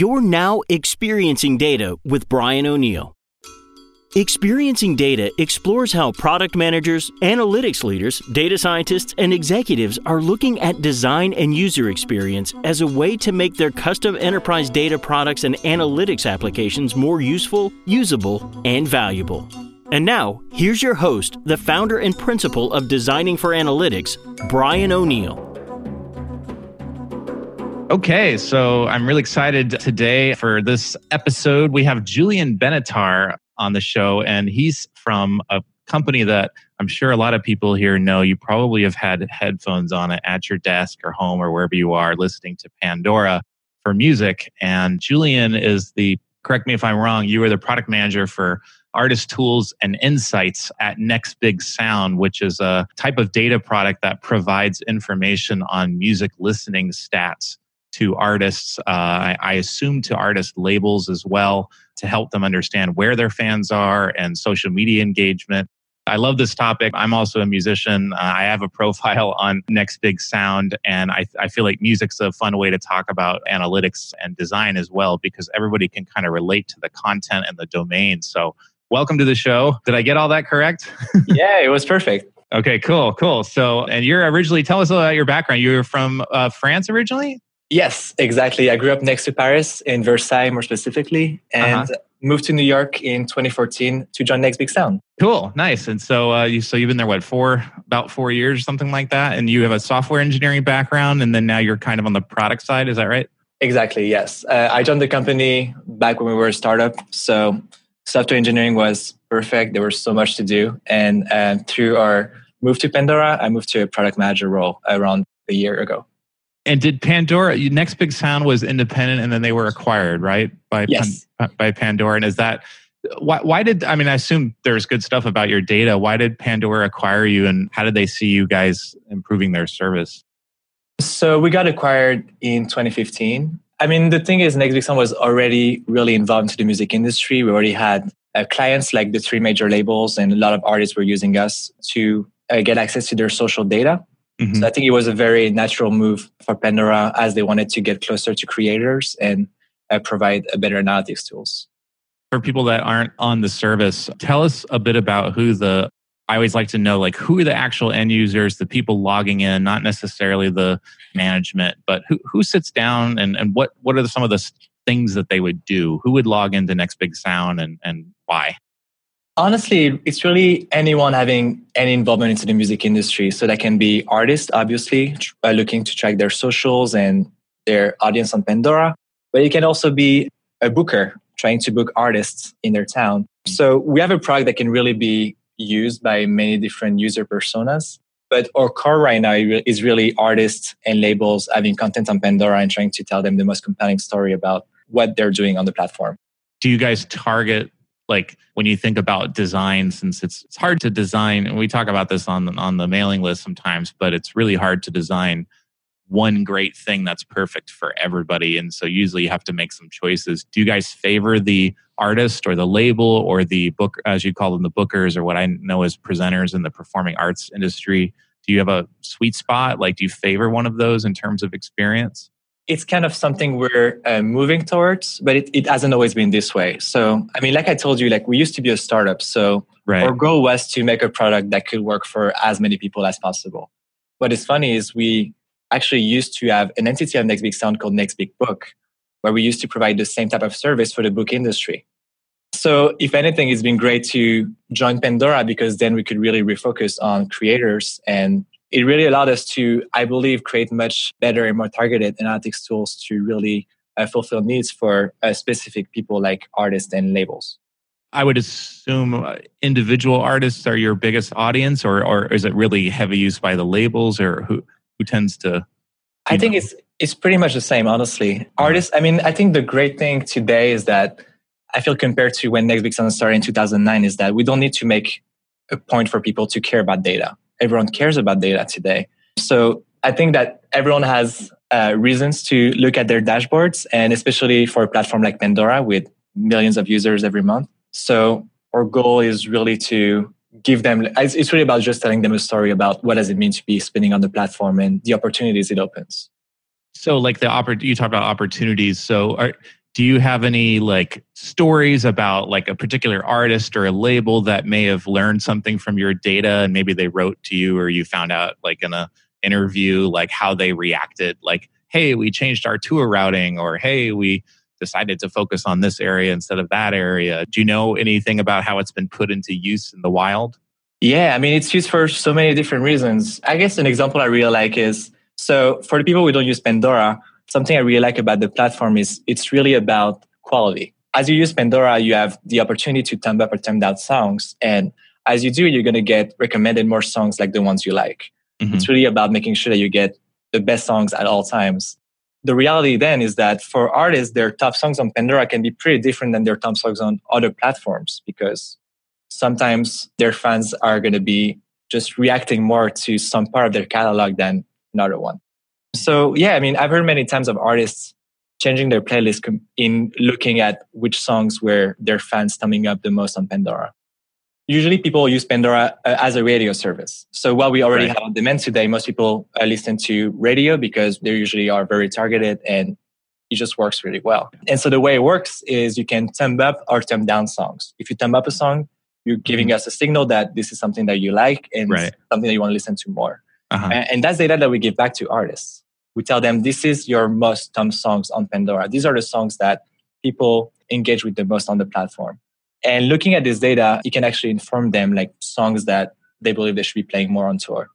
You're now experiencing data with Brian O'Neill. Experiencing Data explores how product managers, analytics leaders, data scientists, and executives are looking at design and user experience as a way to make their custom enterprise data products and analytics applications more useful, usable, and valuable. And now, here's your host, the founder and principal of Designing for Analytics, Brian O'Neill. Okay, so I'm really excited today for this episode. We have Julien Benatar on the show, and he's from a company that I'm sure a lot of people here know. You probably have had headphones on it at your desk or home or wherever you are listening to Pandora for music. And Julien is the, correct me if I'm wrong, you are the product manager for artist tools and insights at Next Big Sound, which is a type of data product that provides information on music listening stats to artists. Uh, I, I assume to artist labels as well to help them understand where their fans are and social media engagement. I love this topic. I'm also a musician. Uh, I have a profile on Next Big Sound, and I, I feel like music's a fun way to talk about analytics and design as well because everybody can kind of relate to the content and the domain. So, welcome to the show. Did I get all that correct? yeah, it was perfect. Okay, cool, cool. So, and you're originally, tell us about your background. You're from uh, France originally? Yes, exactly. I grew up next to Paris in Versailles, more specifically, and uh-huh. moved to New York in 2014 to join Next Big Sound. Cool, nice. And so, uh, you so you've been there what four about four years, or something like that, and you have a software engineering background, and then now you're kind of on the product side. Is that right? Exactly. Yes, uh, I joined the company back when we were a startup, so software engineering was perfect. There was so much to do, and uh, through our move to Pandora, I moved to a product manager role around a year ago. And did Pandora Next Big Sound was independent, and then they were acquired, right? By yes. Pan, by Pandora, and is that why? Why did I mean? I assume there's good stuff about your data. Why did Pandora acquire you, and how did they see you guys improving their service? So we got acquired in 2015. I mean, the thing is, Next Big Sound was already really involved into the music industry. We already had uh, clients like the three major labels, and a lot of artists were using us to uh, get access to their social data. Mm-hmm. So I think it was a very natural move for Pandora as they wanted to get closer to creators and uh, provide a better analytics tools. For people that aren't on the service, tell us a bit about who the I always like to know like who are the actual end users, the people logging in, not necessarily the management, but who who sits down and, and what what are the, some of the things that they would do? Who would log into Next Big Sound and and why? Honestly, it's really anyone having any involvement into the music industry. So that can be artists, obviously, uh, looking to track their socials and their audience on Pandora. But it can also be a booker trying to book artists in their town. So we have a product that can really be used by many different user personas. But our core right now is really artists and labels having content on Pandora and trying to tell them the most compelling story about what they're doing on the platform. Do you guys target like when you think about design since it's, it's hard to design and we talk about this on on the mailing list sometimes but it's really hard to design one great thing that's perfect for everybody and so usually you have to make some choices. Do you guys favor the artist or the label or the book as you call them the bookers or what i know as presenters in the performing arts industry? Do you have a sweet spot? Like do you favor one of those in terms of experience it's kind of something we're uh, moving towards, but it, it hasn't always been this way. So, I mean, like I told you, like we used to be a startup. So right. our goal was to make a product that could work for as many people as possible. What is funny is we actually used to have an entity of Next Big Sound called Next Big Book, where we used to provide the same type of service for the book industry. So, if anything, it's been great to join Pandora because then we could really refocus on creators and it really allowed us to, I believe, create much better and more targeted analytics tools to really uh, fulfill needs for uh, specific people like artists and labels. I would assume uh, individual artists are your biggest audience, or or is it really heavy use by the labels, or who who tends to? I think know? it's it's pretty much the same, honestly. Artists. I mean, I think the great thing today is that I feel compared to when Next Big Sound started in 2009 is that we don't need to make a point for people to care about data everyone cares about data today. So I think that everyone has uh, reasons to look at their dashboards, and especially for a platform like Pandora with millions of users every month. So our goal is really to give them. It's really about just telling them a story about what does it mean to be spinning on the platform and the opportunities it opens. So, like the oppor- you talk about opportunities. So, are do you have any like stories about like a particular artist or a label that may have learned something from your data and maybe they wrote to you or you found out like in a interview like how they reacted like hey we changed our tour routing or hey we decided to focus on this area instead of that area. Do you know anything about how it's been put into use in the wild? Yeah i mean it's used for so many different reasons. I guess an example i really like is so for the people who don't use pandora something I really like about the platform is it's really about quality. As you use Pandora, you have the opportunity to thumb up or thumb down songs. And as you do, you're going to get recommended more songs like the ones you like. Mm-hmm. It's really about making sure that you get the best songs at all times. The reality then is that for artists, their top songs on Pandora can be pretty different than their top songs on other platforms because sometimes their fans are going to be just reacting more to some part of their catalog than another one. So yeah, I mean, I've heard many times of artists changing their playlist in looking at which songs were their fans thumbing up the most on Pandora. Usually, people use Pandora uh, as a radio service. So while we already right. have on demand today, most people uh, listen to radio because they usually are very targeted and it just works really well. And so the way it works is you can thumb up or thumb down songs. If you thumb up a song, you're giving mm-hmm. us a signal that this is something that you like and right. something that you want to listen to more. Uh-huh. And, that's data that we give back to artists. We tell them this is your most thumb songs on Pandora. These are the songs that people engage with the most on the platform. And looking at this data, you can actually inform them like songs that they believe they should be playing more on tour.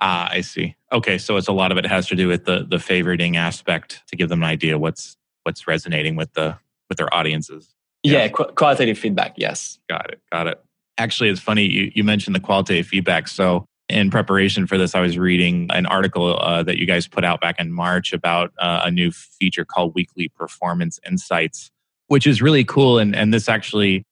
Ah, I see. Okay, so it's a lot of it has to do with the the favoriting aspect to give them an idea what's what's resonating with the with their audiences. Yeah, yeah qu- qualitative feedback. Yes. Got it. Got it. Actually, it's funny you you mentioned the qualitative feedback. So in preparation for this, I was reading an article uh, that you guys put out back in March about uh, a new feature called Weekly Performance Insights, which is really cool. And, and this actually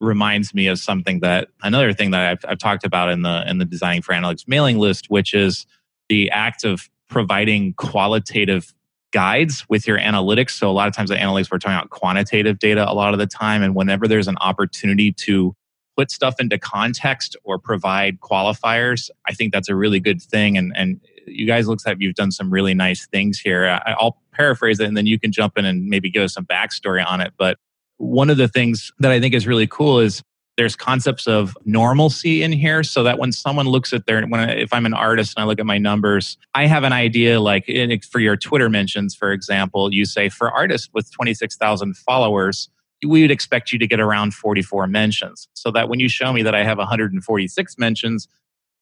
reminds me of something that another thing that I've, I've talked about in the in the Designing for Analytics mailing list, which is the act of providing qualitative guides with your analytics. So a lot of times the analytics we're talking about quantitative data a lot of the time, and whenever there's an opportunity to put stuff into context or provide qualifiers, I think that's a really good thing. And and you guys looks like you've done some really nice things here. I, I'll paraphrase it, and then you can jump in and maybe give us some backstory on it. But one of the things that I think is really cool is there's concepts of normalcy in here so that when someone looks at their when I, if i'm an artist and i look at my numbers i have an idea like in, for your twitter mentions for example you say for artists with 26000 followers we would expect you to get around 44 mentions so that when you show me that I have 146 mentions,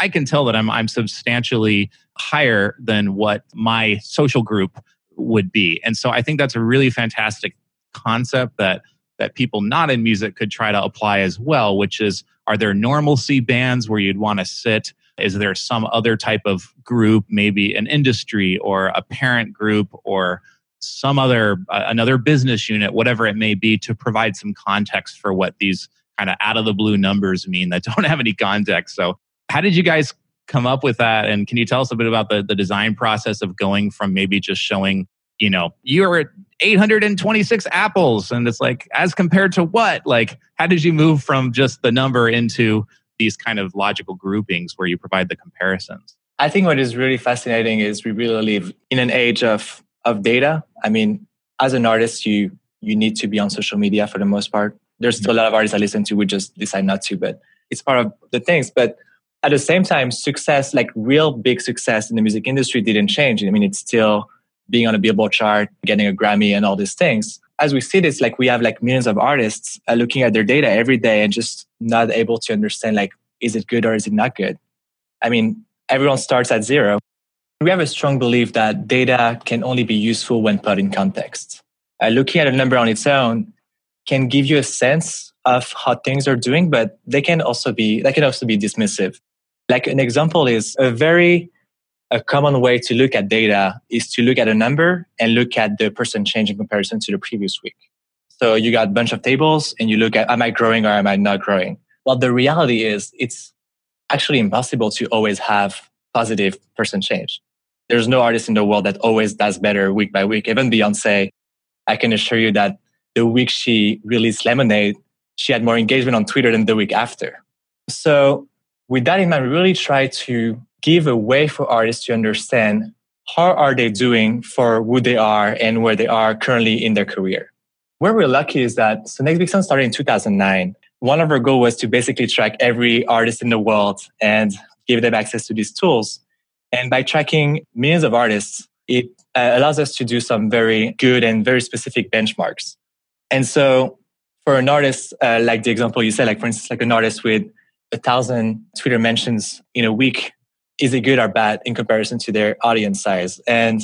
I can tell that I'm, I'm substantially higher than what my social group would be. And so I think that's a really fantastic concept that that people not in music could try to apply as well, which is are there normalcy bands where you'd want to sit? Is there some other type of group, maybe an industry or a parent group or some other uh, another business unit whatever it may be to provide some context for what these kind of out of the blue numbers mean that don't have any context. So how did you guys come up with that? And can you tell us a bit about the, the design process of going from maybe just showing you know you're at 826 apples and it's like as compared to what? Like how did you move from just the number into these kind of logical groupings where you provide the comparisons? I think what is really fascinating is we really live in an age of of data. I mean, as an artist, you you need to be on social media for the most part. There's still a lot of artists I listen to who just decide not to, but it's part of the things. But at the same time, success, like real big success in the music industry, didn't change. I mean, it's still being on a Billboard chart, getting a Grammy, and all these things. As we see this, like we have like millions of artists uh, looking at their data every day and just not able to understand like is it good or is it not good. I mean, everyone starts at zero. We have a strong belief that data can only be useful when put in context. Uh, looking at a number on its own can give you a sense of how things are doing, but they can also be they can also be dismissive. Like an example is a very a common way to look at data is to look at a number and look at the percent change in comparison to the previous week. So you got a bunch of tables and you look at am I growing or am I not growing? Well, the reality is it's actually impossible to always have positive percent change there's no artist in the world that always does better week by week. Even Beyonce, I can assure you that the week she released Lemonade, she had more engagement on Twitter than the week after. So, with that in mind, we really try to give a way for artists to understand how are they doing for who they are and where they are currently in their career. where we're lucky is that so Next Big Sound started in 2009. One of our goals was to basically track every artist in the world and give them access to these tools. And by tracking millions of artists, it uh, allows us to do some very good and very specific benchmarks. And so for an artist, uh, like the example you said, like for instance, like an artist with a thousand Twitter mentions in a week, is it good or bad in comparison to their audience size? And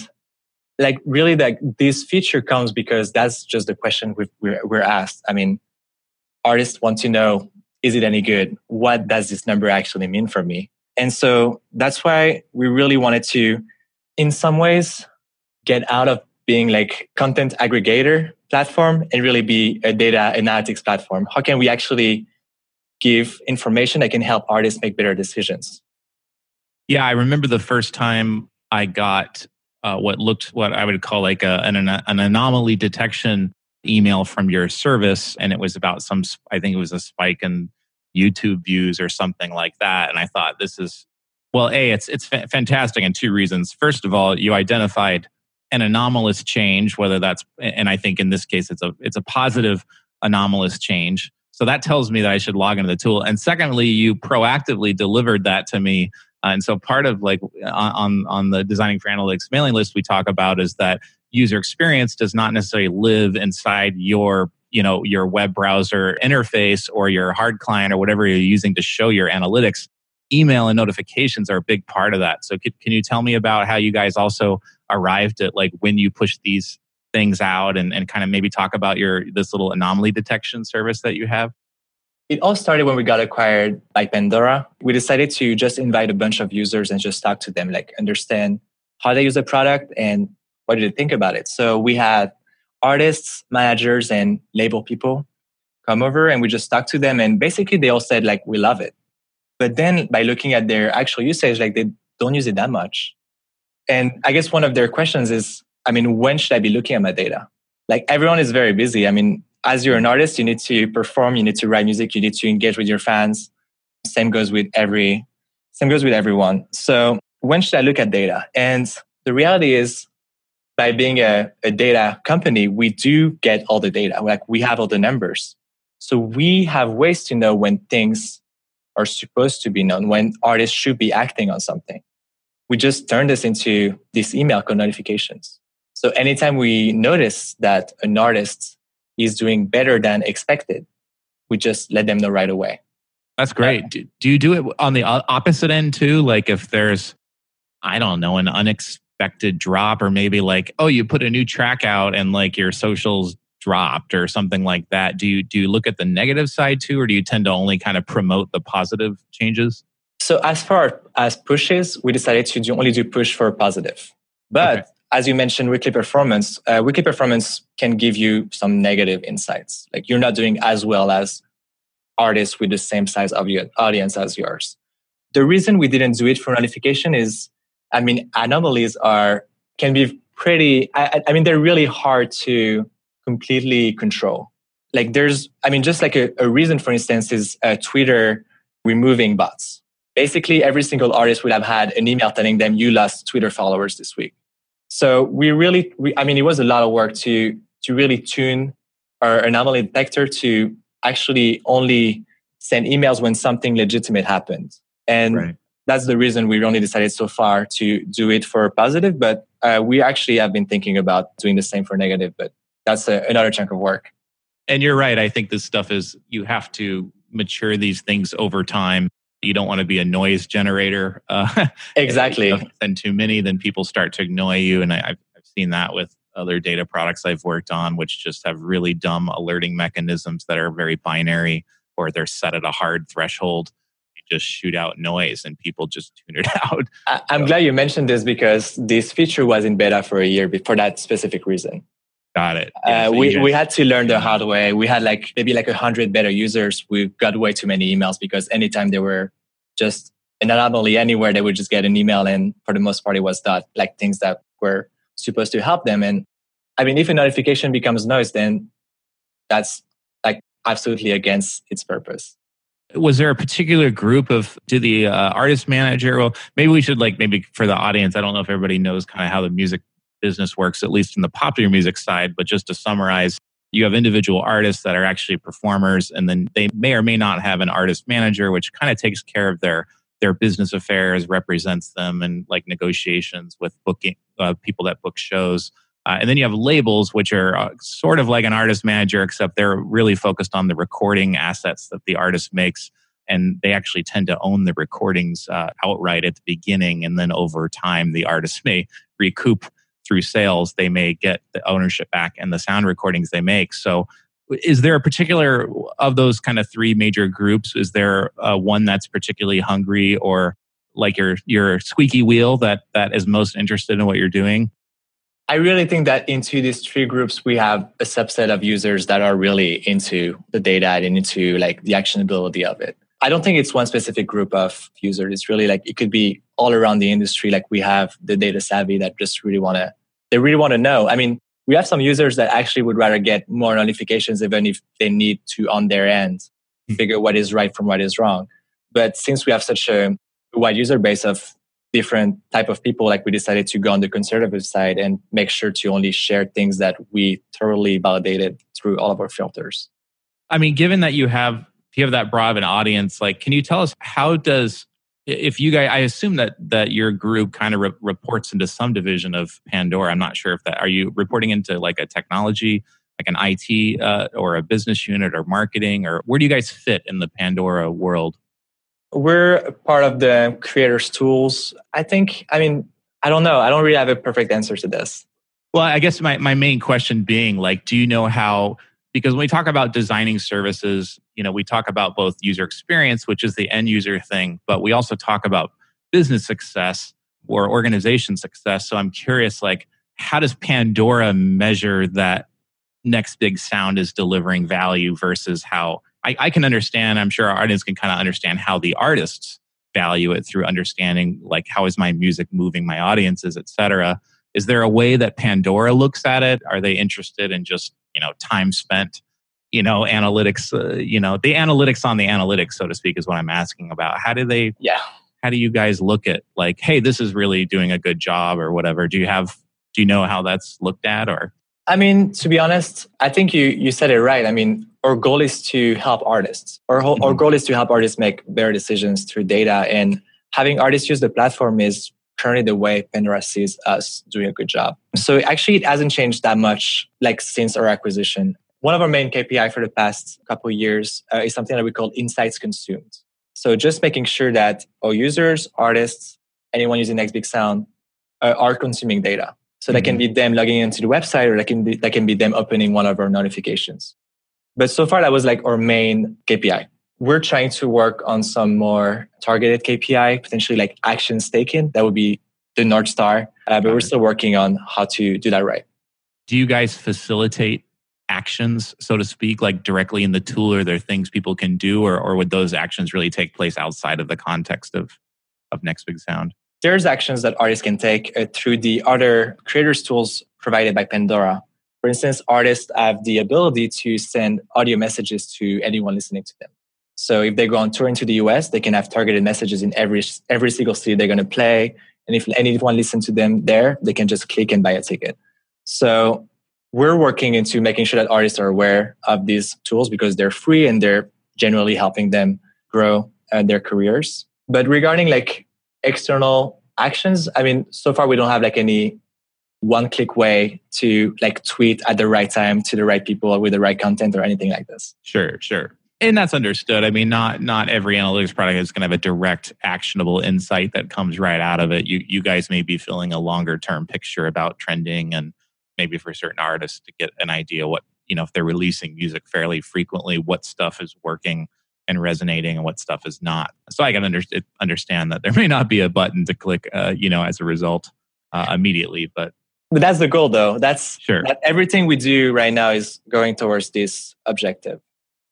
like really like this feature comes because that's just the question we're, we're asked. I mean, artists want to know, is it any good? What does this number actually mean for me? And so that's why we really wanted to, in some ways, get out of being like content aggregator platform and really be a data analytics platform. How can we actually give information that can help artists make better decisions? Yeah, I remember the first time I got uh, what looked what I would call like a, an, an anomaly detection email from your service, and it was about some I think it was a spike in YouTube views or something like that. And I thought this is well, a it's it's fa- fantastic in two reasons. First of all, you identified an anomalous change, whether that's and I think in this case it's a it's a positive anomalous change. So that tells me that I should log into the tool. And secondly, you proactively delivered that to me uh, and so part of like on on the designing for analytics mailing list we talk about is that user experience does not necessarily live inside your you know your web browser interface or your hard client or whatever you're using to show your analytics email and notifications are a big part of that so can, can you tell me about how you guys also arrived at like when you push these things out and, and kind of maybe talk about your this little anomaly detection service that you have it all started when we got acquired by Pandora. We decided to just invite a bunch of users and just talk to them, like understand how they use the product and what do they think about it. So we had artists, managers, and label people come over and we just talked to them. And basically they all said like, we love it. But then by looking at their actual usage, like they don't use it that much. And I guess one of their questions is, I mean, when should I be looking at my data? Like everyone is very busy. I mean, as you're an artist, you need to perform, you need to write music, you need to engage with your fans. Same goes with every, same goes with everyone. So when should I look at data? And the reality is, by being a, a data company, we do get all the data. Like we have all the numbers. So we have ways to know when things are supposed to be known, when artists should be acting on something. We just turn this into these email notifications. So anytime we notice that an artist is doing better than expected, we just let them know right away. That's great. Do, do you do it on the opposite end too? Like if there's, I don't know, an unexpected drop, or maybe like, oh, you put a new track out and like your socials dropped or something like that. Do you do you look at the negative side too, or do you tend to only kind of promote the positive changes? So as far as pushes, we decided to do, only do push for positive. But okay as you mentioned, weekly performance, uh, weekly performance can give you some negative insights. Like you're not doing as well as artists with the same size of your audience as yours. The reason we didn't do it for notification is, I mean, anomalies are can be pretty. I, I mean, they're really hard to completely control. Like there's, I mean, just like a, a reason, for instance, is uh, Twitter removing bots. Basically, every single artist would have had an email telling them you lost Twitter followers this week so we really, we, I mean, it was a lot of work to to really tune our anomaly detector to actually only send emails when something legitimate happened. And right. That's the reason we only decided so far to do it for positive. But uh, we actually have been thinking about doing the same for negative. But that's a, another chunk of work. And you're right. I think this stuff is you have to mature these things over time you don't want to be a noise generator. Uh, exactly. And too many, then people start to annoy you. And I, I've seen that with other data products I've worked on, which just have really dumb alerting mechanisms that are very binary or they're set at a hard threshold. Just shoot out noise and people just tune it out. I'm so. glad you mentioned this because this feature was in beta for a year for that specific reason. Got it. Yeah, uh, so we, we had to learn the hard way. We had like maybe like a hundred beta users. We got way too many emails because anytime they were just an anomaly anywhere, they would just get an email. And for the most part, it was that like things that were supposed to help them. And I mean, if a notification becomes noise, then that's like absolutely against its purpose was there a particular group of to the uh, artist manager well maybe we should like maybe for the audience i don't know if everybody knows kind of how the music business works, at least in the popular music side. But just to summarize, you have individual artists that are actually performers, and then they may or may not have an artist manager, which kind of takes care of their their business affairs, represents them, and like negotiations with booking uh, people that book shows. Uh, and then you have labels, which are uh, sort of like an artist manager, except they're really focused on the recording assets that the artist makes. And they actually tend to own the recordings uh, outright at the beginning. And then over time, the artist may recoup through sales. They may get the ownership back and the sound recordings they make. So, is there a particular of those kind of three major groups? Is there uh, one that's particularly hungry or like your your squeaky wheel that that is most interested in what you're doing? I really think that into these three groups, we have a subset of users that are really into the data and into like the actionability of it. I don't think it's one specific group of users. It's really like it could be all around the industry. Like we have the data savvy that just really want to, they really want to know. I mean, we have some users that actually would rather get more notifications even if they need to on their end hmm. figure what is right from what is wrong. But since we have such a wide user base of different type of people like we decided to go on the conservative side and make sure to only share things that we thoroughly validated through all of our filters. I mean given that you have you have that broad of an audience like can you tell us how does if you guys i assume that that your group kind of re- reports into some division of pandora. I'm not sure if that are you reporting into like a technology like an it uh, or a business unit or marketing or where do you guys fit in the pandora world we're part of the creators tools. I think, I mean, I don't know. I don't really have a perfect answer to this. Well, I guess my, my main question being like, do you know how, because when we talk about designing services, you know, we talk about both user experience, which is the end user thing, but we also talk about business success or organization success. So I'm curious, like, how does Pandora measure that next big sound is delivering value versus how I, I can understand, I'm sure our audience can kind of understand how the artists value it through understanding like how is my music moving my audiences, et cetera. Is there a way that Pandora looks at it? Are they interested in just, you know, time spent, you know, analytics, uh, you know, the analytics on the analytics, so to speak, is what I'm asking about. How do they, yeah. How do you guys look at like, hey, this is really doing a good job or whatever? Do you have, do you know how that's looked at or? I mean, to be honest, I think you you said it right. I mean, our goal is to help artists. Our whole, mm-hmm. our goal is to help artists make better decisions through data, and having artists use the platform is currently the way Pandora sees us doing a good job. So actually, it hasn't changed that much, like since our acquisition. One of our main KPI for the past couple years uh, is something that we call insights consumed. So just making sure that our users, artists, anyone using Next Big Sound uh, are consuming data. So mm-hmm. that can mm-hmm. be them logging into the website or that can be, that can be them opening one of our notifications. But so far that was like our main KPI. We're trying to work on some more targeted KPI, potentially like actions taken. That would be the North Star. Uh, but we're still working on how to do that right. Do you guys facilitate actions, so to speak, like directly in the tool? Are there things people can do, or, or would those actions really take place outside of the context of, of Next Big Sound? There's actions that artists can take uh, through the other creators tools provided by Pandora. For instance, artists have the ability to send audio messages to anyone listening to them. So if they go on tour into the US, they can have targeted messages in every every single city they're going to play. And if anyone listens to them there, they can just click and buy a ticket. So we're working into making sure that artists are aware of these tools because they're free and they're generally helping them grow uh, their careers. But regarding like external actions. I mean so far we don't have like any one click way to like tweet at the right time to the right people with the right content or anything like this. Sure sure. And that's understood. I mean not not every analytics product is going to have a direct actionable insight that comes right out of it. You you guys may be filling a longer term picture about trending and maybe for certain artists to get an idea what you know if they're releasing music fairly frequently what stuff is working and resonating and what stuff is not. So I can under, understand that there may not be a button to click, uh, you know, as a result uh, immediately, but. But that's the goal, though. That's sure. That everything we do right now is going towards this objective.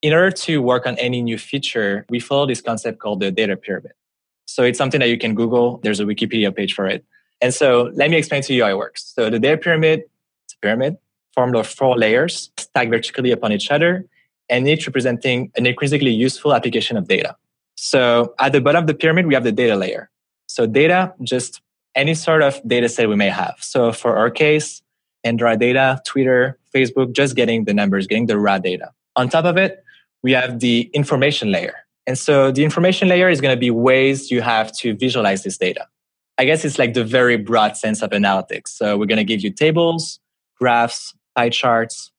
In order to work on any new feature, we follow this concept called the data pyramid. So it's something that you can Google. There's a Wikipedia page for it. And so let me explain to you how it works. So the data pyramid, it's a pyramid formed of four layers stacked vertically upon each other and each representing an intrinsically useful application of data. So at the bottom of the pyramid, we have the data layer. So data, just any sort of data set we may have. So for our case, Android data, Twitter, Facebook, just getting the numbers, getting the raw data. On top of it, we have the information layer. And so the information layer is going to be ways you have to visualize this data. I guess it's like the very broad sense of analytics. So we're going to give you tables, graphs, pie charts,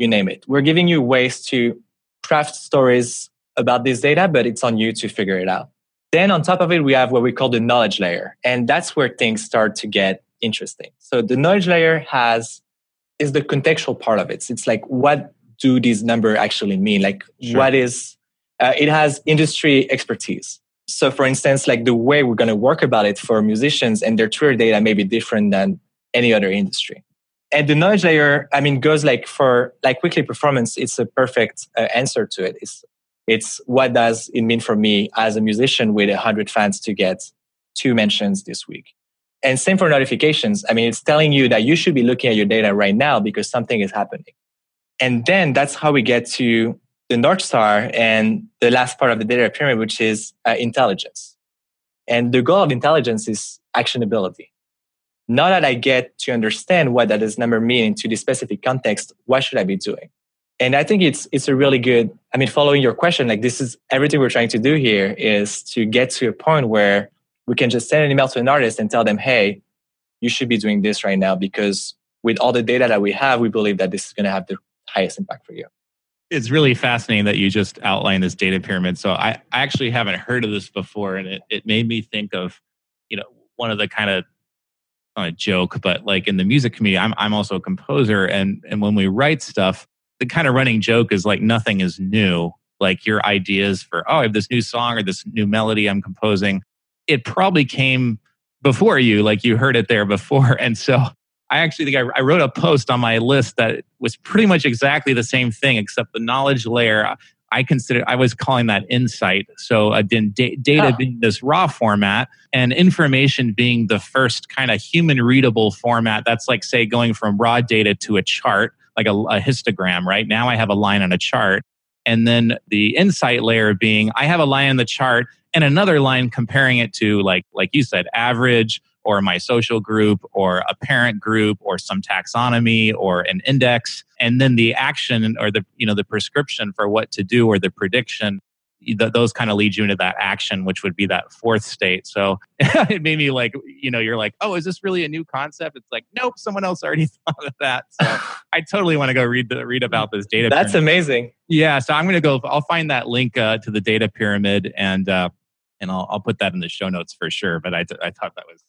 you name it. We're giving you ways to craft stories about this data, but it's on you to figure it out. Then on top of it, we have what we call the knowledge layer. And that's where things start to get interesting. So the knowledge layer has is the contextual part of it. It's like what do these numbers actually mean? Like sure. what is uh, it has industry expertise. So for instance, like the way we're going to work about it for musicians and their Twitter data may be different than any other industry. And the knowledge layer, I mean, goes like for like weekly performance. It's a perfect uh, answer to it. It's it's what does it mean for me as a musician with 100 fans to get two mentions this week? And same for notifications. I mean, it's telling you that you should be looking at your data right now because something is happening. And then that's how we get to the North Star and the last part of the data pyramid, which is uh, intelligence. And the goal of intelligence is actionability. Now that I get to understand what that number mean into the specific context, what should I be doing? and i think it's it's a really good i mean following your question like this is everything we're trying to do here is to get to a point where we can just send an email to an artist and tell them hey you should be doing this right now because with all the data that we have we believe that this is going to have the highest impact for you it's really fascinating that you just outlined this data pyramid so i, I actually haven't heard of this before and it, it made me think of you know one of the kind of a joke but like in the music community i'm, I'm also a composer and and when we write stuff the kind of running joke is like nothing is new. Like your ideas for, oh, I have this new song or this new melody I'm composing. It probably came before you, like you heard it there before. And so I actually think I, I wrote a post on my list that was pretty much exactly the same thing, except the knowledge layer. I consider I was calling that insight. So uh, data oh. being this raw format and information being the first kind of human readable format. That's like say going from raw data to a chart like a, a histogram, right? Now I have a line on a chart. And then the insight layer being I have a line on the chart and another line comparing it to like like you said, average or my social group or a parent group or some taxonomy or an index and then the action or the you know the prescription for what to do or the prediction th- those kind of lead you into that action, which would be that fourth state. So it made me like, you know, you're like, oh, is this really a new concept? It's like, nope, someone else already thought of that. So I totally want to go read the, read about this data. That's pyramid. amazing. Yeah, so I'm going to go. I'll find that link uh, to the data pyramid and uh, and I'll I'll put that in the show notes for sure. But I, I thought that was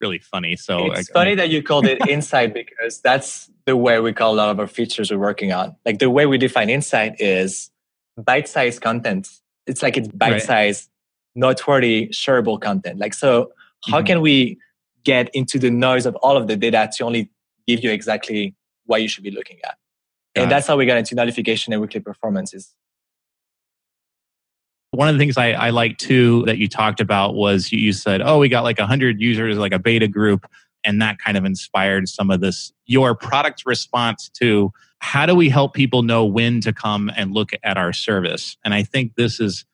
really funny. So it's I, funny I that you called it insight because that's the way we call a lot of our features we're working on. Like the way we define insight is bite-sized content it's like it's bite-sized, right. noteworthy, shareable content. Like so, how mm-hmm. can we get into the noise of all of the data to only give you exactly what you should be looking at? Got and it. that's how we got into notification and weekly performances. One of the things I, I like too that you talked about was you, you said, oh, we got like 100 users, like a beta group. And that kind of inspired some of this, your product response to how do we help people know when to come and look at our service and i think this is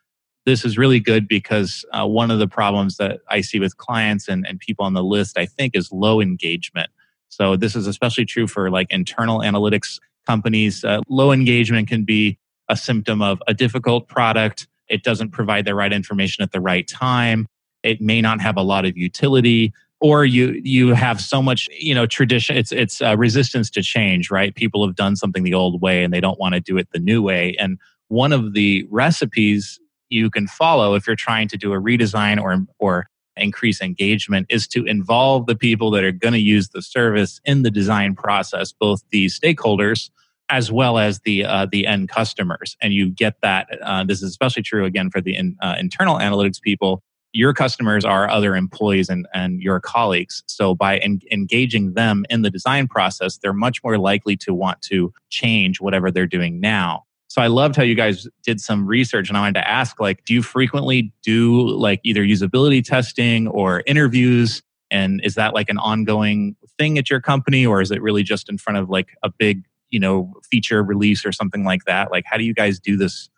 this is really good because uh, one of the problems that i see with clients and, and people on the list i think is low engagement so this is especially true for like internal analytics companies uh, low engagement can be a symptom of a difficult product it doesn't provide the right information at the right time. It may not have a lot of utility or you you have so much you know tradition it's it's uh, resistance to change right? People have done something the old way and they don't want to do it the new way. And one of the recipes you can follow if you're trying to do a redesign or or increase engagement is to involve the people that are going to use the service in the design process both the stakeholders as well as the uh, the end customers and you get that uh, this is especially true again for the in, uh, internal analytics people your customers are other employees and, and your colleagues. So by en- engaging them in the design process, they're much more likely to want to change whatever they're doing now. So I loved how you guys did some research and I wanted to ask like do you frequently do like either usability testing or interviews and is that like an ongoing thing at your company or is it really just in front of like a big, you know, feature release or something like that? Like how do you guys do this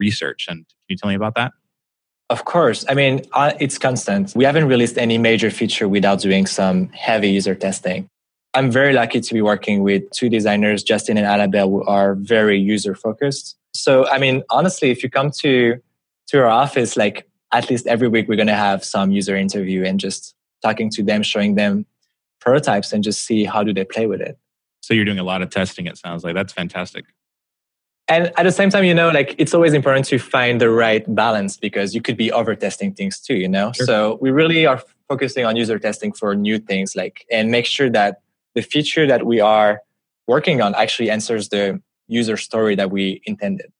research and can you tell me about that? Of course. I mean, uh, it's constant. We haven't released any major feature without doing some heavy user testing. I'm very lucky to be working with two designers, Justin and Annabelle, who are very user focused. So, I mean, honestly, if you come to to our office, like at least every week, we're going to have some user interview and just talking to them, showing them prototypes, and just see how do they play with it. So you're doing a lot of testing. It sounds like that's fantastic. And at the same time, you know, like it's always important to find the right balance because you could be over testing things too, you know? Sure. So we really are focusing on user testing for new things, like, and make sure that the feature that we are working on actually answers the user story that we intended.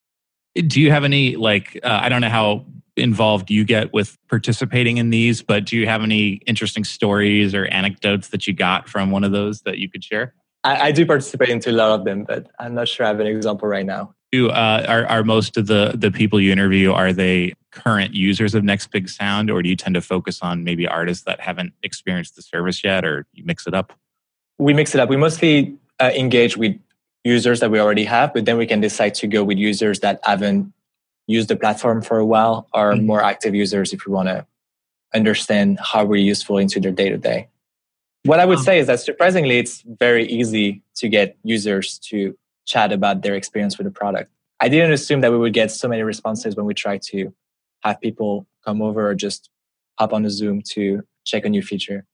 Do you have any, like, uh, I don't know how involved you get with participating in these, but do you have any interesting stories or anecdotes that you got from one of those that you could share? I, I do participate into a lot of them, but I'm not sure I have an example right now. Do, uh, are, are most of the, the people you interview, are they current users of Next Big Sound, or do you tend to focus on maybe artists that haven't experienced the service yet, or you mix it up? We mix it up. We mostly uh, engage with users that we already have, but then we can decide to go with users that haven't used the platform for a while or mm-hmm. more active users if we want to understand how we're useful into their day to day. What I would um, say is that surprisingly, it's very easy to get users to chat about their experience with the product. I didn't assume that we would get so many responses when we try to have people come over or just hop on a Zoom to check a new feature.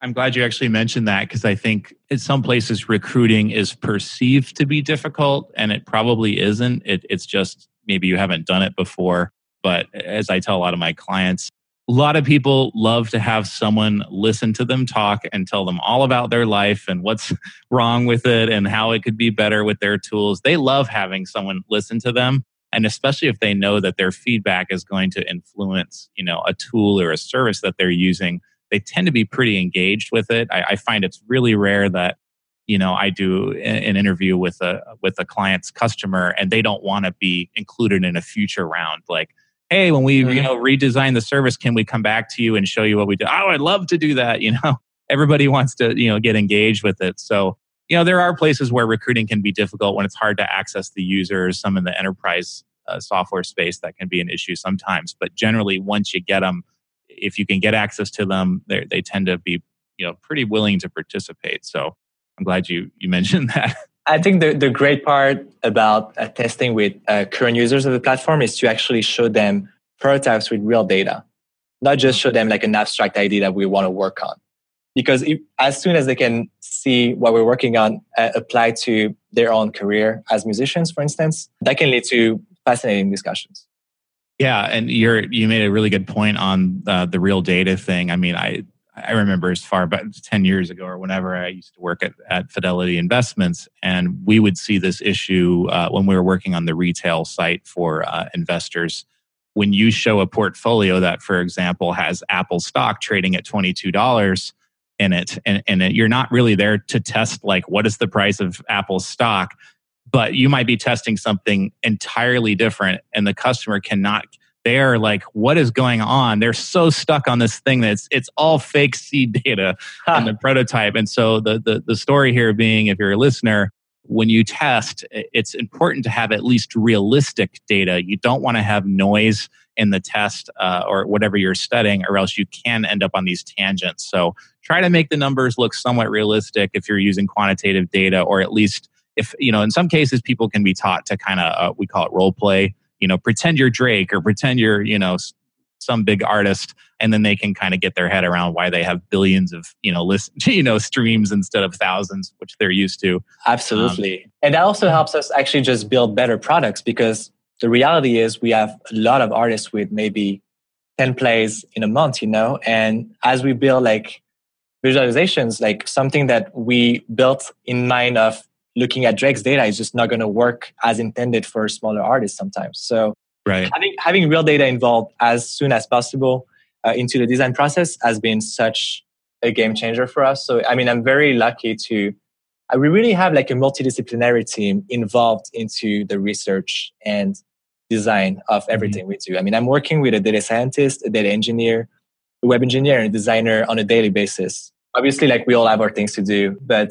I'm glad you actually mentioned that because I think in some places recruiting is perceived to be difficult and it probably isn't. It, it's just maybe you haven't done it before. But as I tell a lot of my clients, a lot of people love to have someone listen to them talk and tell them all about their life and what's wrong with it and how it could be better with their tools. They love having someone listen to them and especially if they know that their feedback is going to influence, you know, a tool or a service that they're using, they tend to be pretty engaged with it. I, I find it's really rare that you know i do an interview with a with a client's customer and they don't want to be included in a future round like hey, when we mm-hmm. you know redesign the service, can we come back to you and show you what we do? Oh, I'd love to do that. You know, everybody wants to you know get engaged with it. So you know, there are places where recruiting can be difficult when it's hard to access the users. Some in the enterprise uh, software space that can be an issue sometimes. But generally, once you get them, if you can get access to them, they tend to be you know pretty willing to participate. So I'm glad you you mentioned that. I think the, the great part about uh, testing with uh, current users of the platform is to actually show them prototypes with real data, not just show them like an abstract idea that we want to work on. Because if, as soon as they can see what we're working on uh, apply to their own career as musicians, for instance, that can lead to fascinating discussions. Yeah, and you're you made a really good point on uh, the real data thing. I mean, I I remember as far back 10 years ago or whenever I used to work at, at Fidelity Investments, and we would see this issue uh, when we were working on the retail site for uh, investors. When you show a portfolio that, for example, has Apple stock trading at $22 in it, and, and it, you're not really there to test, like, what is the price of Apple stock, but you might be testing something entirely different, and the customer cannot they're like, what is going on? They're so stuck on this thing that it's, it's all fake seed data in the prototype. And so the, the, the story here being, if you're a listener, when you test, it's important to have at least realistic data. You don't want to have noise in the test uh, or whatever you're studying, or else you can end up on these tangents. So try to make the numbers look somewhat realistic if you're using quantitative data, or at least if, you know, in some cases, people can be taught to kind of, uh, we call it role play you know pretend you're drake or pretend you're you know some big artist and then they can kind of get their head around why they have billions of you know list you know streams instead of thousands which they're used to. Absolutely. Um, and that also helps us actually just build better products because the reality is we have a lot of artists with maybe 10 plays in a month you know? And as we build like visualizations like something that we built in mind of looking at Drake's data is just not going to work as intended for smaller artists sometimes. So right. having, having real data involved as soon as possible uh, into the design process has been such a game changer for us. So, I mean, I'm very lucky to, uh, we really have like a multidisciplinary team involved into the research and design of mm-hmm. everything mm-hmm. we do. I mean, I'm working with a data scientist, a data engineer, a web engineer, and a designer on a daily basis. Obviously, like we all have our things to do, but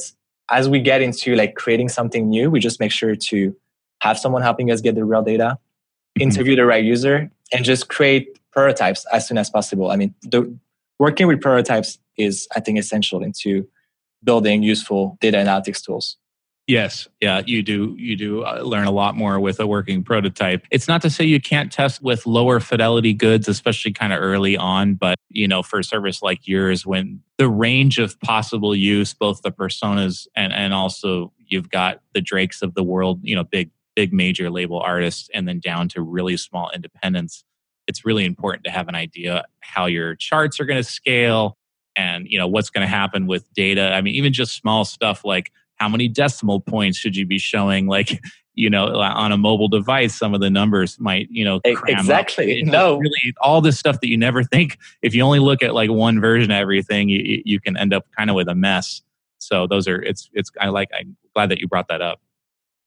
as we get into like creating something new, we just make sure to have someone helping us get the real data, mm-hmm. interview the right user, and just create prototypes as soon as possible. I mean, the, working with prototypes is, I think, essential into building useful data analytics tools. Yes, yeah, you do. You do uh, learn a lot more with a working prototype. It's not to say you can't test with lower fidelity goods, especially kind of early on. But you know, for a service like yours, when the range of possible use, both the personas and and also you've got the Drakes of the world, you know, big big major label artists, and then down to really small independents. It's really important to have an idea how your charts are going to scale, and you know what's going to happen with data. I mean, even just small stuff like how many decimal points should you be showing like you know on a mobile device some of the numbers might you know exactly. No. really all this stuff that you never think if you only look at like one version of everything you, you can end up kind of with a mess. So those are it's it's i like i'm glad that you brought that up.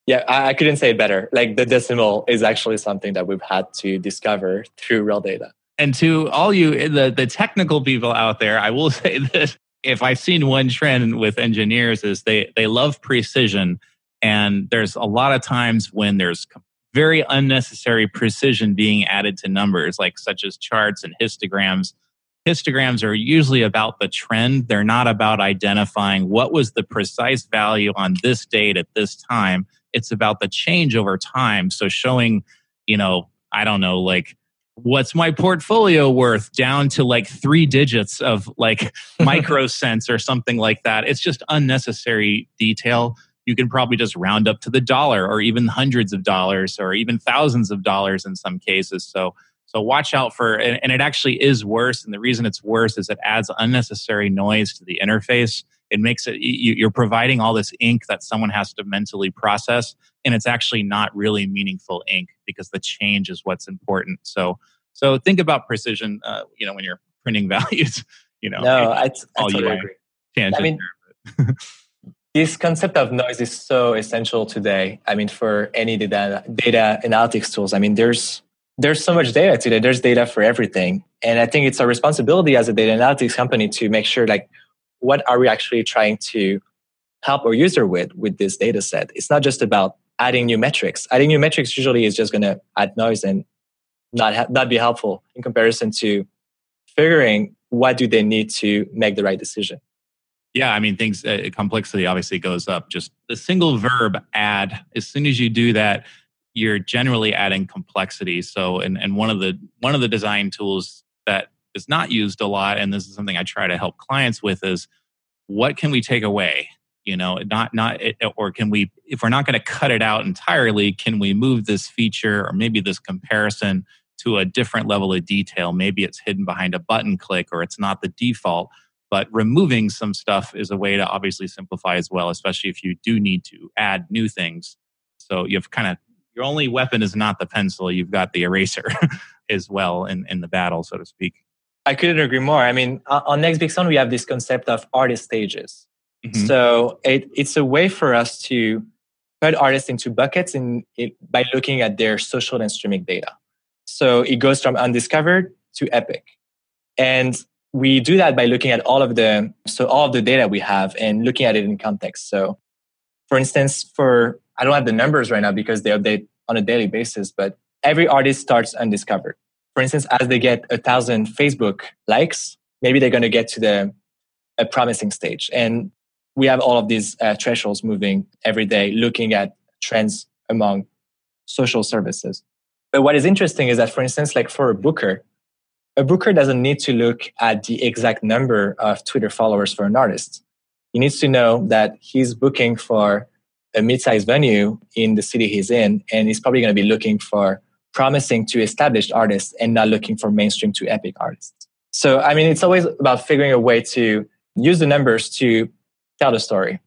Yeah I, I couldn't say it better. Like the decimal is actually something that we've had to discover through real data. And to all you eh, the the technical people out there i will say this if I've seen one trend with engineers is they they love precision, and there's a lot of times when there's very unnecessary precision being added to numbers, like such as charts and histograms. Histograms are usually about the trend. They're not about identifying what was the precise value on this date at this time. It's about the change over time. So showing, you know, I don't know, like what's my portfolio worth down to like three digits of like micro cents or something like that. It's just unnecessary detail. You can probably just round up to the dollar or even hundreds of dollars or even thousands of dollars in some cases. So so watch out for and, and it actually is worse. And the reason it's worse is it adds unnecessary noise to the interface it makes it you're providing all this ink that someone has to mentally process and it's actually not really meaningful ink because the change is what's important. So so think about precision uh, you know when you're printing values you know no i, I totally agree. i mean this concept of noise is so essential today i mean for any data, data analytics tools. I mean there's there's so much data today. There's data for everything. And i think it's our responsibility as a data analytics company to make sure like what are we actually trying to help our user with with this data set. It's not just about adding new metrics. Adding new metrics usually is just going to add noise and not ha- not be helpful in comparison to figuring what do they need to make the right decision. Yeah i mean things uh, complexity obviously goes up. Just the single verb add as soon as you do that you're generally adding complexity. So and, and one of the one of the design tools that is not used a lot and this is something i try to help clients with is what can we take away you know not not eh, eh, or can we if we're not going to cut it out entirely can we move this feature or maybe this comparison to a different level of detail maybe it's hidden behind a button click or it's not the default but removing some stuff is a way to obviously simplify as well especially if you do need to add new things so you've kind of your only weapon is not the pencil you've got the eraser as well in, in the battle so to speak I couldn't agree more. I mean, on Next Big Sound, we have this concept of artist stages. Mm-hmm. So it, it's a way for us to put artists into buckets in, by looking at their social and streaming data. So it goes from undiscovered to epic. And we do that by looking at all of the so all of the data we have and looking at it in context. So for instance, for I don't have the numbers right now because they update on a daily basis, but every artist starts undiscovered for instance, as they get a thousand Facebook likes, maybe they're going to get to the a promising stage. And we have all of these uh, thresholds moving every day, looking at trends among social services. But what is interesting is that, for instance, like for a booker, a booker doesn't need to look at the exact number of Twitter followers for an artist. He needs to know that he's booking for a mid-sized venue in the city he's in, and he's probably going to be looking for promising to established artists and not looking for mainstream to epic artists. So, I mean, it's always about figuring a way to use the numbers to tell the story.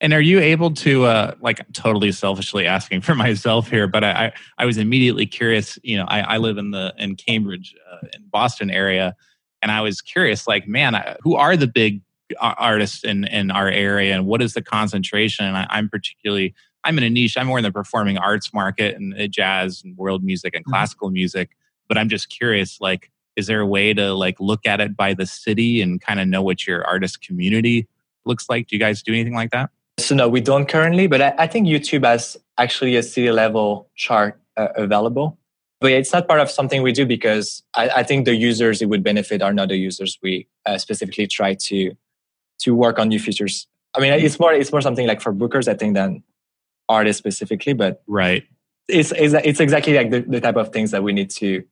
And are you able to, uh, like, totally selfishly asking for myself here, but I, I was immediately curious. You know, I, I live in the in Cambridge, uh, in Boston area, and I was curious, like, man, I, who are the big artists in in our area, and what is the concentration? And I, I'm particularly I'm in a niche. I'm more in the performing arts market and uh, jazz and world music and mm-hmm. classical music. But I'm just curious, like, is there a way to like look at it by the city and kind of know what your artist community looks like? Do you guys do anything like that? So no, we don't currently, but I, I think YouTube has actually a city level chart uh, available. But it's not part of something we do because I, I, think the users it would benefit are not the users we uh, specifically try to to work on new features. I mean, it's more it's more something like for bookers, I think, than artists specifically. But right, it's it's, it's exactly like the, the type of things that we need to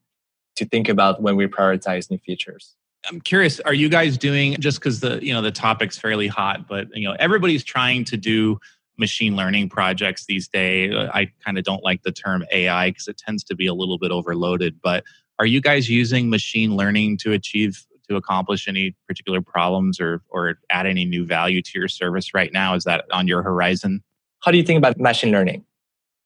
to think about when we prioritize new features. I'm curious, are you guys doing just because the you know the topic's fairly hot, but you know everybody's trying to do machine learning projects these days. I kind of don't like the term AI because it tends to be a little bit overloaded. But are you guys using machine learning to achieve to accomplish any particular problems or or add any new value to your service right now? Is that on your horizon? How do you think about machine learning?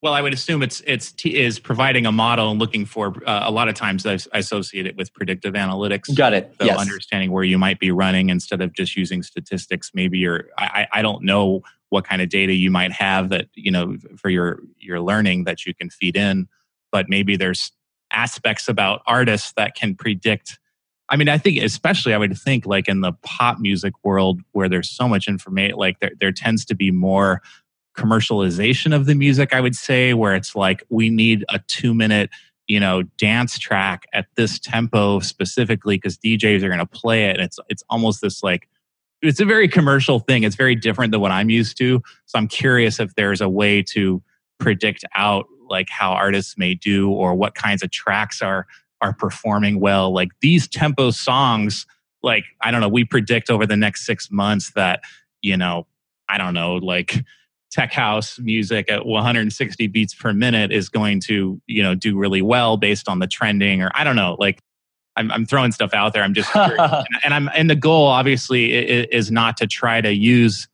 Well, I would assume it's it's is providing a model and looking for uh, a lot of times I, associate it with predictive analytics. Got it. So yes. understanding where you might be running instead of just using statistics. Maybe you're I, I don't know what kind of data you might have that you know for your your learning that you can feed in, but maybe there's aspects about artists that can predict. I mean, I think especially I would think like in the pop music world where there's so much information, like there there tends to be more commercialization of the music, I would say, where it's like we need a two minute, you know, dance track at this tempo specifically because DJs are going to play it. And it's it's almost this like it's a very commercial thing. It's very different than what I'm used to. So I'm curious if there's a way to predict out like how artists may do or what kinds of tracks are are performing well. Like these tempo songs, like I don't know, we predict over the next six months that, you know, I don't know, like tech house music at 160 beats per minute is going to you know do really well based on the trending or i don't know like i'm, I'm throwing stuff out there. I'm just and, and i'm and the goal obviously is, is not to try to use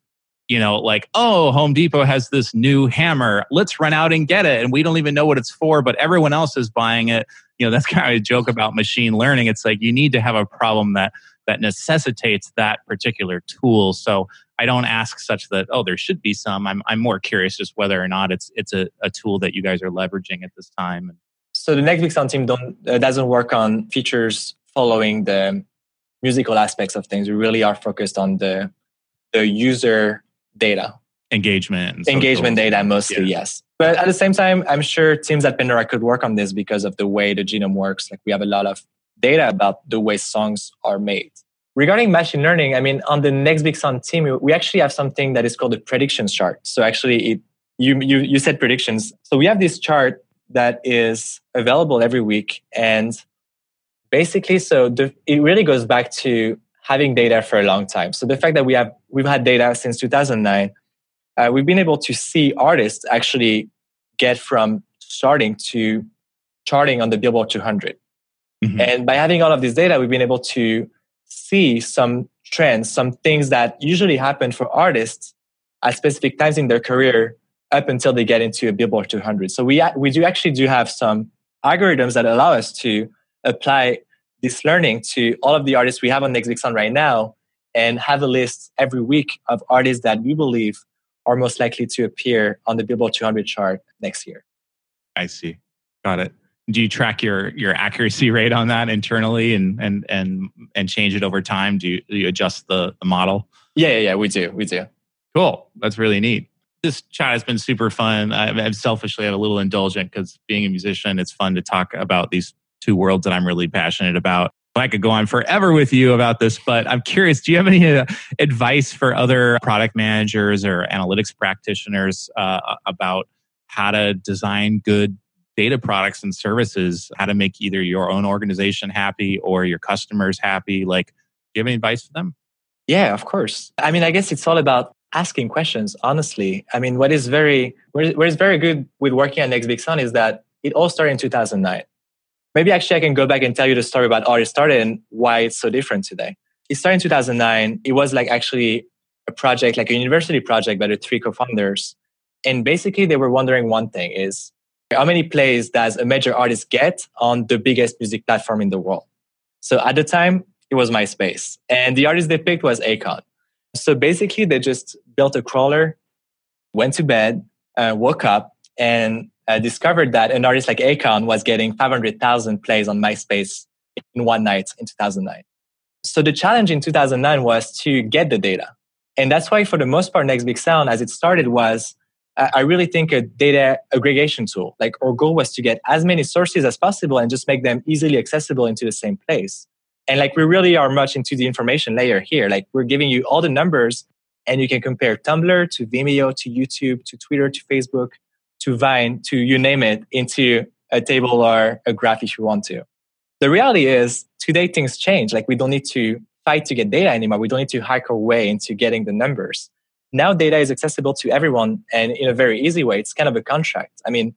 you know like oh home depot has this new hammer. Let's run out and get it. And we don't even know what it's for but everyone else is buying it. You know that's kind of a joke about machine learning. It's like you need to have a problem that that necessitates that particular tool so I don't ask such that oh there should be some. I'm I'm more curious just whether or not it's it's a, a tool that you guys are leveraging at this time. So the Next Big Sound team don't uh, doesn't work on features following the musical aspects of things. We really are focused on the the user data engagement engagement data mostly yeah. yes but at the same time i'm sure teams at pandora could work on this because of the way the genome works like we have a lot of data about the way songs are made Regarding machine learning, I mean, on the next big sound team, we actually have something that is called a predictions chart. So actually, it, you, you, you said predictions. So we have this chart that is available every week. And basically, so the, it really goes back to having data for a long time. So the fact that we have, we've had data since 2009, uh, we've been able to see artists actually get from starting to charting on the Billboard 200. Mm-hmm. And by having all of this data, we've been able to see some trends, some things that usually happen for artists at specific times in their career up until they get into a Billboard 200. So we we do actually do have some algorithms that allow us to apply this learning to all of the artists we have on Sound right now and have a list every week of artists that we believe are most likely to appear on the Billboard 200 chart next year. I see. Got it do you track your your accuracy rate on that internally and and and and change it over time? Do you, do you adjust the, the model? Yeah, yeah yeah. We do. We do. Cool. That's really neat. This chat has been super fun. I am selfishly I'm a little indulgent because being a musician it's fun to talk about these two worlds that i'm really passionate about. I could go on forever with you about this, but I'm curious. Do you have any uh, advice for other product managers or analytics practitioners uh, about how to design good data products and services, how to make either your own organization happy or your customers happy. Like, do you have any advice for them? Yeah, of course. I mean, I guess it's all about asking questions, honestly. I mean, what is very, what is very good with working at Next Big Sound is that it all started in 2009. Maybe actually I can go back and tell you the story about how it started and why it's so different today. It started in 2009. It was like actually a project, like a university project by the three co-founders. And basically they were wondering one thing is how many plays does a major artist get on the biggest music platform in the world? So at the time, it was MySpace. And the artist they picked was Akon. So basically, they just built a crawler, went to bed, uh, woke up, and uh, discovered that an artist like Akon was getting 500,000 plays on MySpace in one night in 2009. So the challenge in 2009 was to get the data. And that's why, for the most part, Next Big Sound, as it started, was I really think a data aggregation tool. Like our goal was to get as many sources as possible and just make them easily accessible into the same place. And like we really are much into the information layer here. Like we're giving you all the numbers and you can compare Tumblr to Vimeo to YouTube to Twitter to Facebook to Vine to you name it into a table or a graph if you want to. The reality is today things change. Like we don't need to fight to get data anymore. We don't need to hack our way into getting the numbers. Now data is accessible to everyone and in a very easy way. It's kind of a contract. I mean,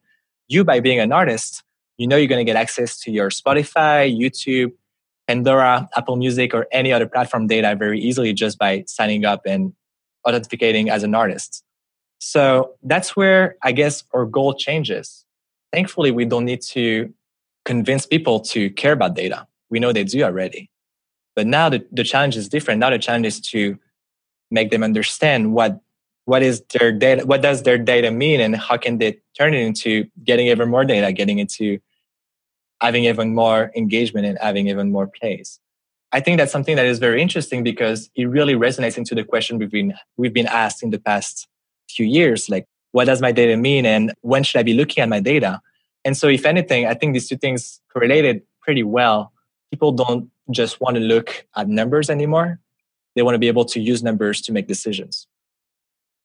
you by being an artist, you know you're going to get access to your Spotify, YouTube, Pandora, Apple Music, or any other platform data very easily just by signing up and authenticating as an artist. So that's where I guess our goal changes. Thankfully, we don't need to convince people to care about data. We know they do already. But now the, the challenge is different. Now the challenge is to make them understand what what is their data what does their data mean and how can they turn it into getting even more data getting into having even more engagement and having even more plays. I think that's something that is very interesting because it really resonates into the question we've been we've been asked in the past few years like what does my data mean and when should i be looking at my data? And so if anything i think these two things correlated pretty well. People don't just want to look at numbers anymore they want to be able to use numbers to make decisions.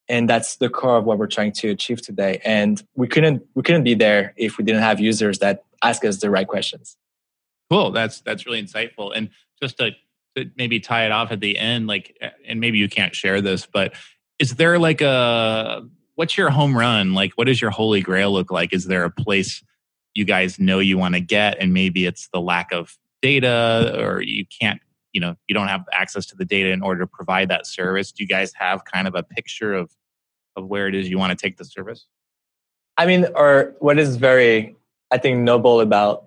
And that's the core of what we're trying to achieve today. And we couldn't we couldn't be there if we didn't have users that ask us the right questions. Cool. That's that's really insightful. And just to, to maybe tie it off at the end like and maybe you can't share this but is there like a what's your home run? Like what does your holy grail look like? Is there a place you guys know you want to get? And maybe it's the lack of data or you can't you know you don't have access to the data in order to provide that service. Do you guys have kind of a picture of of where it is you want to take the service? I mean or what is very i think noble about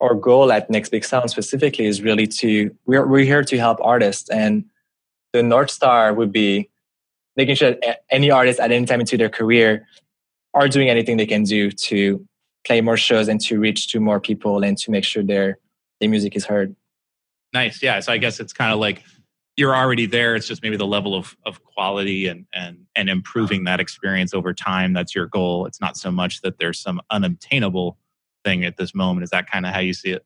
our goal at next big sound specifically is really to we're, we're here to help artists and the north star would be making sure that any artist at any time into their career are doing anything they can do to play more shows and to reach to more people and to make sure their their music is heard Nice. Yeah. So I guess it's kind of like you're already there. It's just maybe the level of, of quality and, and, and improving that experience over time. That's your goal. It's not so much that there's some unobtainable thing at this moment. Is that kind of how you see it?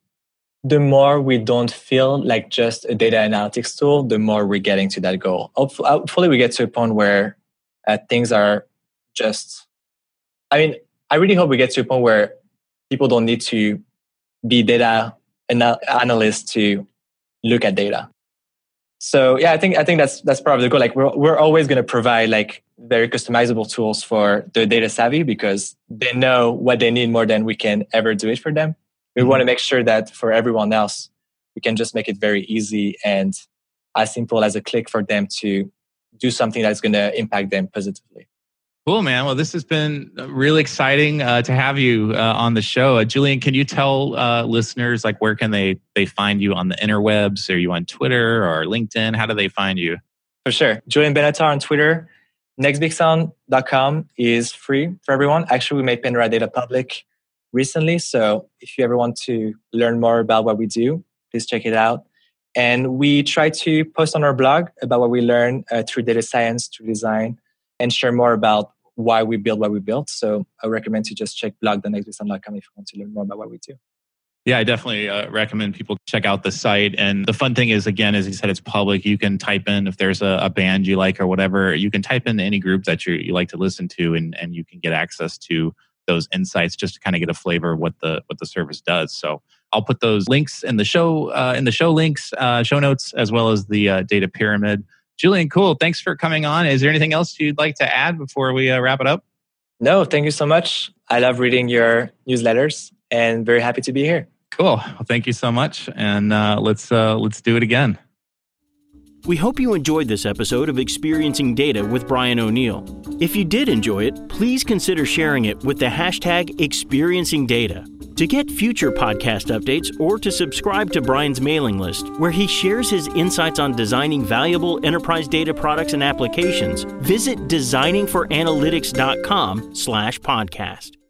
The more we don't feel like just a data analytics tool, the more we're getting to that goal. Hopefully, we get to a point where uh, things are just, I mean, I really hope we get to a point where people don't need to be data analysts to look at data. So yeah, I think I think that's that's probably the goal. Like we're we're always going to provide like very customizable tools for the data savvy because they know what they need more than we can ever do it for them. We mm-hmm. want to make sure that for everyone else, we can just make it very easy and as simple as a click for them to do something that's going to impact them positively. Cool, man. Well, this has been really exciting uh, to have you uh, on the show. Uh, Julien, can you tell uh, listeners like where can they they find you on the interwebs? Are you on Twitter or LinkedIn? How do they find you? For sure. Julien Benatar on Twitter. Nextbigsound.com is free for everyone. Actually, we made Pandora data public recently. So if you ever want to learn more about what we do, please check it out. And we try to post on our blog about what we learn uh, through data science, through design, and share more about why we build what we built. So I recommend to just check blog.nextbigsound.com if you want to learn more about what we do. Yeah, I definitely uh, recommend people check out the site. And the fun thing is, again, as you said, it's public. You can type in if there's a, a band you like or whatever. You can type in any group that you you like to listen to, and and you can get access to those insights just to kind of get a flavor of what the what the service does. So I'll put those links in the show uh, in the show links, uh, show notes, as well as the uh, data pyramid. Julien, cool. Thanks for coming on. Is there anything else you'd like to add before we uh, wrap it up? No, thank you so much. I love reading your newsletters and very happy to be here. Cool. Well, thank you so much, and uh, let's uh, let's do it again. We hope you enjoyed this episode of Experiencing Data with Brian O'Neill. If you did enjoy it, please consider sharing it with the hashtag Experiencing Data. To get future podcast updates or to subscribe to Brian's mailing list, where he shares his insights on designing valuable enterprise data products and applications, visit designingforanalytics.com slash podcast.